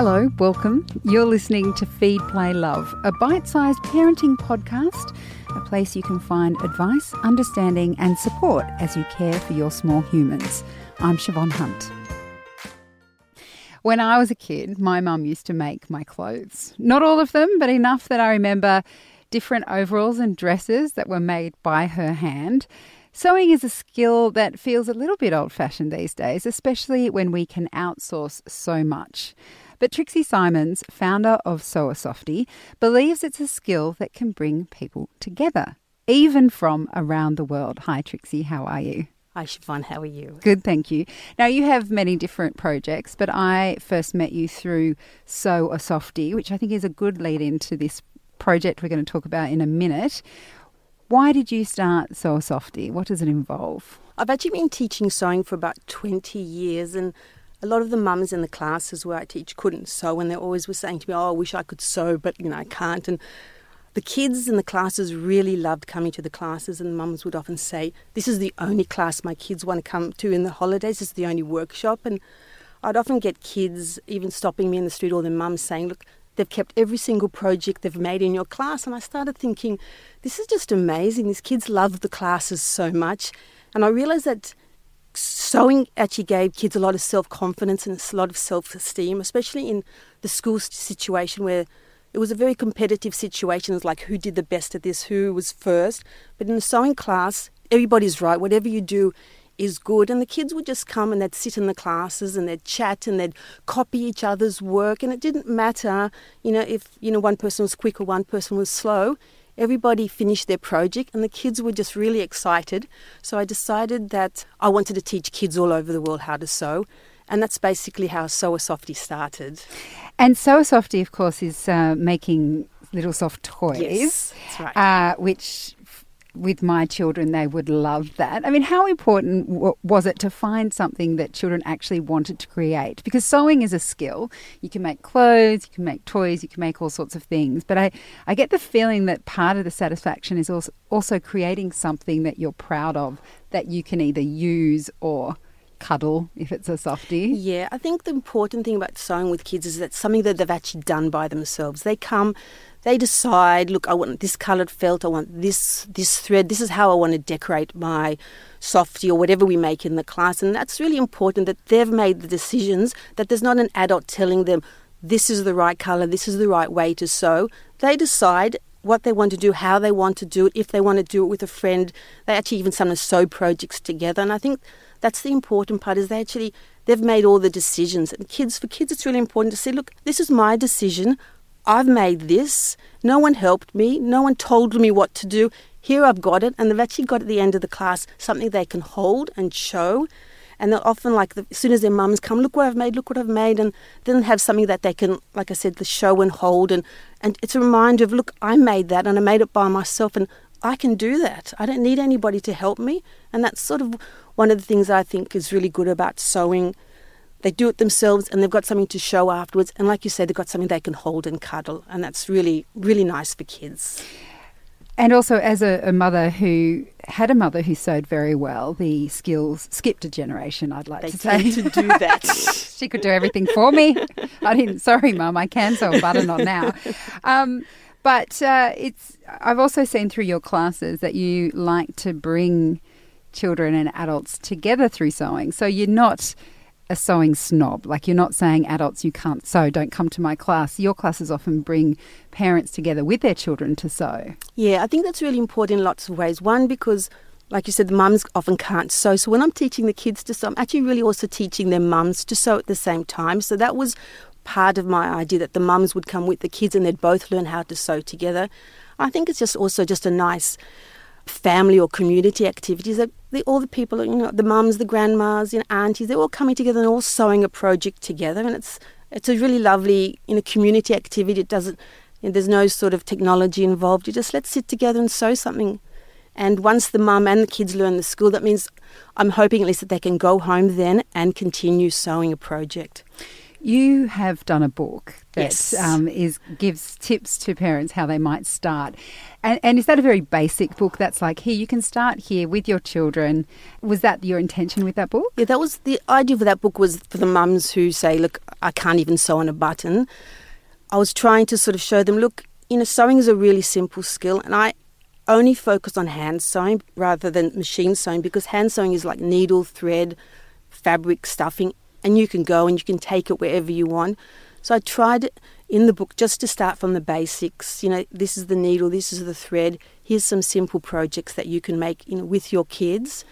Hello, welcome. You're listening to Feed, Play, Love, a bite sized parenting podcast, a place you can find advice, understanding, and support as you care for your small humans. I'm Siobhan Hunt. When I was a kid, my mum used to make my clothes. Not all of them, but enough that I remember different overalls and dresses that were made by her hand. Sewing is a skill that feels a little bit old fashioned these days, especially when we can outsource so much. But Trixi Symonds, founder of Sew a Softie, believes it's a skill that can bring people together, even from around the world. Hi, Trixi, how are you? Hi, Siobhan, how are you? Good, thank you. Now, you have many different projects, but I first met you through Sew a Softie, which I think is a good lead into this project we're going to talk about in a minute. Why did you start Sew a Softie? What does it involve? I've actually been teaching sewing for about 20 years, and a lot of the mums in the classes where I teach couldn't sew, and they always were saying to me, "Oh, I wish I could sew, but you know I can't." And the kids in the classes really loved coming to the classes, and the mums would often say, "This is the only class my kids want to come to in the holidays. It's the only workshop." And I'd often get kids even stopping me in the street or their mums saying, "Look." They've kept every single project they've made in your class. And I started thinking, this is just amazing. These kids love the classes so much. And I realized that sewing actually gave kids a lot of self confidence and a lot of self esteem, especially in the school situation where it was a very competitive situation. It was like who did the best at this, who was first. But in the sewing class, everybody's right. Whatever you do is good. And the kids would just come and they'd sit in the classes and they'd chat and they'd copy each other's work. And it didn't matter, you know, if, you know, one person was quick or one person was slow everybody finished their project and the kids were just really excited. So I decided that I wanted to teach kids all over the world how to sew. And that's basically how Sew a Softie started. And Sew a Softie, of course, is uh, making little soft toys, yes, right. uh, which with my children, they would love that. I mean, how important w- was it to find something that children actually wanted to create? Because sewing is a skill. You can make clothes, you can make toys, you can make all sorts of things. But I, I get the feeling that part of the satisfaction is also, also creating something that you're proud of that you can either use or cuddle if it's a softie. Yeah, I think the important thing about sewing with kids is that something that they've actually done by themselves. They come they decide, look, I want this coloured felt, I want this this thread, this is how I want to decorate my softie or whatever we make in the class. And that's really important that they've made the decisions, that there's not an adult telling them this is the right colour, this is the right way to sew. They decide what they want to do, how they want to do it, if they want to do it with a friend. They actually even sometimes sew projects together. And I think that's the important part is they actually they've made all the decisions. And kids for kids it's really important to say, look, this is my decision. I've made this. No one helped me. No one told me what to do. Here I've got it. And they've actually got at the end of the class something they can hold and show. And they're often like, the, as soon as their mums come, look what I've made, look what I've made. And then have something that they can, like I said, the show and hold. And, and it's a reminder of, look, I made that and I made it by myself. And I can do that. I don't need anybody to help me. And that's sort of one of the things I think is really good about sewing they do it themselves and they've got something to show afterwards. And like you said, they've got something they can hold and cuddle. And that's really, really nice for kids. And also, as a, a, mother who had a mother who sewed very well, the skills skipped a generation. I'd like they to say to do that. she could do everything for me. I didn't. Sorry, mum. I can sew a button on now. Um, but uh, it's. I've also seen through your classes that you like to bring children and adults together through sewing. So you're not a sewing snob. Like you're not saying adults you can't sew, don't come to my class. Your classes often bring parents together with their children to sew. Yeah, I think that's really important in lots of ways. One, because like you said, the mums often can't sew. So when I'm teaching the kids to sew, I'm actually really also teaching their mums to sew at the same time. So that was part of my idea that the mums would come with the kids and they'd both learn how to sew together. I think it's just also just a nice family or community activities all the people, you know, the mums, the grandmas, you know, aunties, they're all coming together and all sewing a project together, and it's it's a really lovely, you know, community activity. It doesn't, you know, there's no sort of technology involved. You just let's sit together and sew something. And once the mum and the kids learn the skill, that means I'm hoping at least that they can go home then and continue sewing a project. You have done a book that yes. um, is gives tips to parents how they might start, and, and is that a very basic book? That's like here you can start here with your children. Was that your intention with that book? Yeah, that was the idea for that book was for the mums who say, look, I can't even sew on a button. I was trying to sort of show them, look, you know, sewing is a really simple skill, and I only focus on hand sewing rather than machine sewing because hand sewing is like needle, thread, fabric, stuffing, and you can go and you can take it wherever you want. So I tried in the book just to start from the basics. You know, this is the needle, this is the thread. Here's some simple projects that you can make you know, with your kids,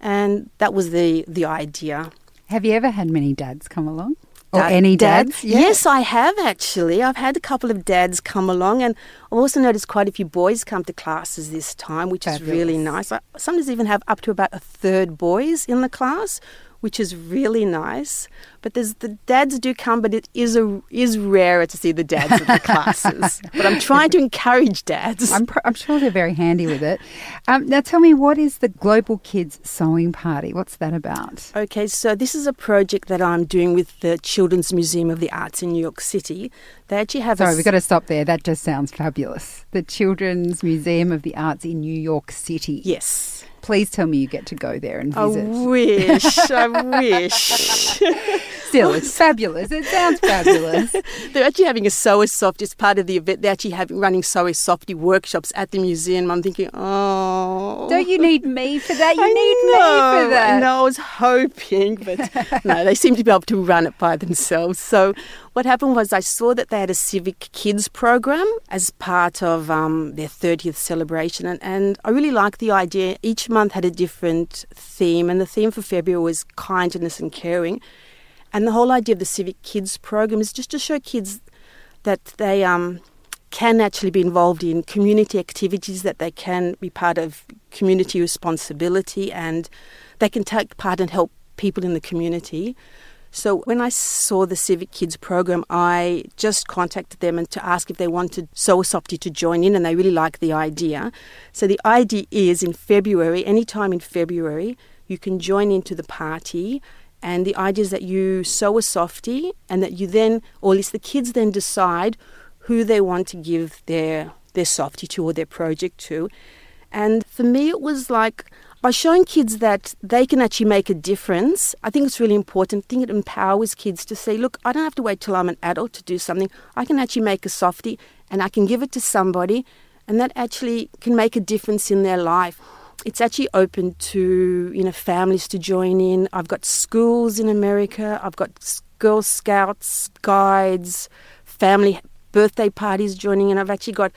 and that was the the idea. Have you ever had many dads come along? Or any dads? Yeah. Yes, I have actually. I've had a couple of dads come along, and I've also noticed quite a few boys come to classes this time, which Fabulous. is really nice. I sometimes even have up to about a third boys in the class, which is really nice. But there's the dads do come, but it is a is rarer to see the dads at the classes. but I'm trying to encourage dads. I'm, pr- I'm sure they're very handy with it. Um, now, tell me, what is the Global Kids Sewing Party? What's that about? Okay, so this is a project that I'm doing with the Children's Museum of the Arts in New York City. They actually have. Sorry, we've got to stop there. That just sounds fabulous. The Children's Museum of the Arts in New York City. Yes. Please tell me you get to go there and visit. I wish. I wish. Still, it's fabulous. It sounds fabulous. They're actually having a Sew Soft as part of the event. They're actually having running Sew a Softie workshops at the museum. I'm thinking, oh. Don't you need me for that? You I need know, me for that. No, I was hoping, but no, they seem to be able to run it by themselves. So what happened was I saw that they had a civic kids program as part of um, their 30th celebration, and, and I really liked the idea. Each month had a different theme, and the theme for February was kindness and caring. And the whole idea of the civic kids program is just to show kids that they um, can actually be involved in community activities, that they can be part of community responsibility, and they can take part and help people in the community. So when I saw the Civic Kids program, I just contacted them and to ask if they wanted Softie to join in, and they really liked the idea. So the idea is in February, anytime in February, you can join into the party. And the idea is that you sew a softy, and that you then, or at least the kids then decide who they want to give their their softy to or their project to. And for me, it was like by showing kids that they can actually make a difference, I think it's really important. I think it empowers kids to say, look, I don't have to wait till I'm an adult to do something. I can actually make a softy and I can give it to somebody, and that actually can make a difference in their life. It's actually open to you know families to join in. I've got schools in America. I've got Girl Scouts, guides, family birthday parties joining in. I've actually got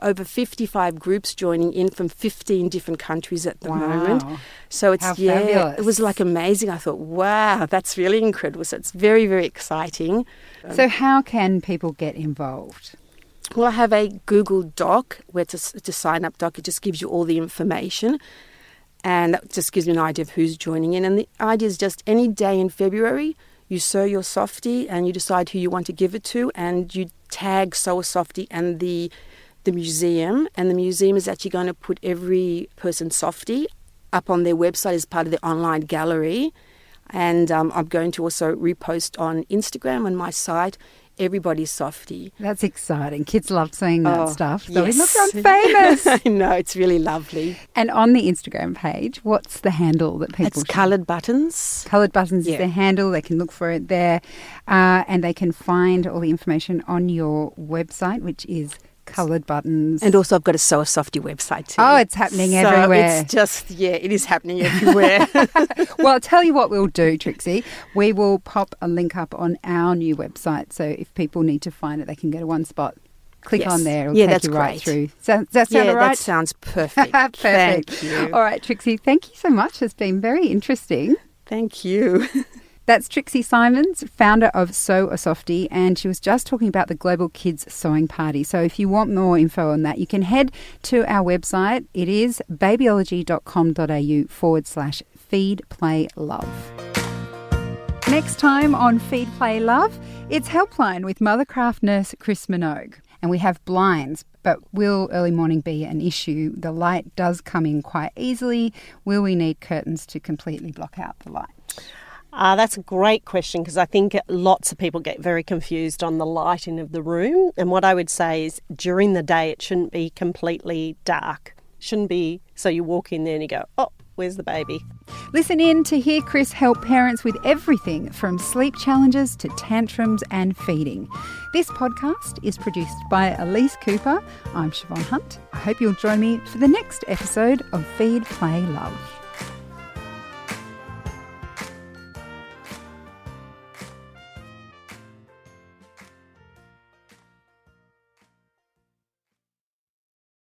over 55 groups joining in from 15 different countries at the wow. moment. So it's How yeah, fabulous. it was like amazing. I thought, wow, that's really incredible. So it's very very exciting. So how can people get involved? Well, I have a Google Doc where to to sign up doc. It just gives you all the information. And that just gives me an idea of who's joining in. And the idea is just any day in February, you sew your softy and you decide who you want to give it to, and you tag Sew a Softie and the the museum, and the museum is actually going to put every person's softy up on their website as part of their online gallery. And um, I'm going to also repost on Instagram on my site everybody's softy. That's exciting. Kids love seeing that Oh, stuff. So yes. look, I'm famous. I know, it's really lovely. and on the Instagram page, what's the handle that people It's should- coloured buttons. Coloured Buttons is the handle. They can look for it there. Uh, and they can find all the information on your website, which is Coloured Buttons. And also, I've got a Sew a Softie website too. Oh, it's happening So everywhere. It's just, yeah, it is happening everywhere. well, I'll tell you what we'll do, Trixi. We will pop a link up on our new website. So if people need to find it, they can go to one spot. Click Yes. on there. It'll Yeah, take that's you right great. through. So, does that sound yeah, right? that sounds perfect. Perfect. Thank you. All right, Trixi, thank you so much. It's been very interesting. Thank you. That's Trixi Symonds, founder of Sew a Softie, and she was just talking about the Global Kids Sewing Party. So if you want more info on that, you can head to our website. It is babyology.com.au forward slash feed play love. Next time on Feed Play Love, it's Helpline with Mothercraft nurse Chris Minogue. And we have blinds, but will early morning be an issue? The light does come in quite easily. Will we need curtains to completely block out the light? Uh, that's a great question because I think lots of people get very confused on the lighting of the room. And what I would say is during the day, it shouldn't be completely dark. Shouldn't be so you walk in there and you go, oh, where's the baby? Listen in to hear Chris help parents with everything from sleep challenges to tantrums and feeding. This podcast is produced by Elise Cooper. I'm Siobhan Hunt. I hope you'll join me for the next episode of Feed, Play, Love.